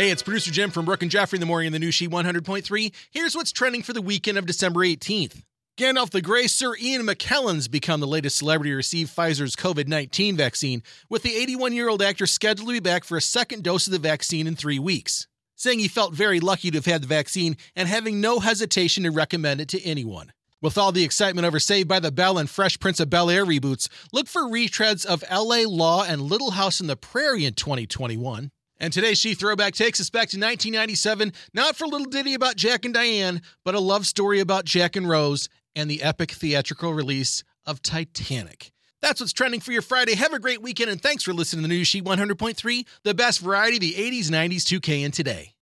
Hey, it's producer Jim from Brooke and Jeffrey in the morning in the new She 100.3. Here's what's trending for the weekend of December 18th. Gandalf the Grey, Sir Ian McKellen's become the latest celebrity to receive Pfizer's COVID 19 vaccine, with the 81 year old actor scheduled to be back for a second dose of the vaccine in three weeks, saying he felt very lucky to have had the vaccine and having no hesitation to recommend it to anyone. With all the excitement over Saved by the Bell and Fresh Prince of Bel Air reboots, look for retreads of LA Law and Little House in the Prairie in 2021. And today's She Throwback takes us back to 1997, not for a little ditty about Jack and Diane, but a love story about Jack and Rose and the epic theatrical release of Titanic. That's what's trending for your Friday. Have a great weekend, and thanks for listening to the new She 100.3, the best variety of the 80s, 90s, 2K, and today.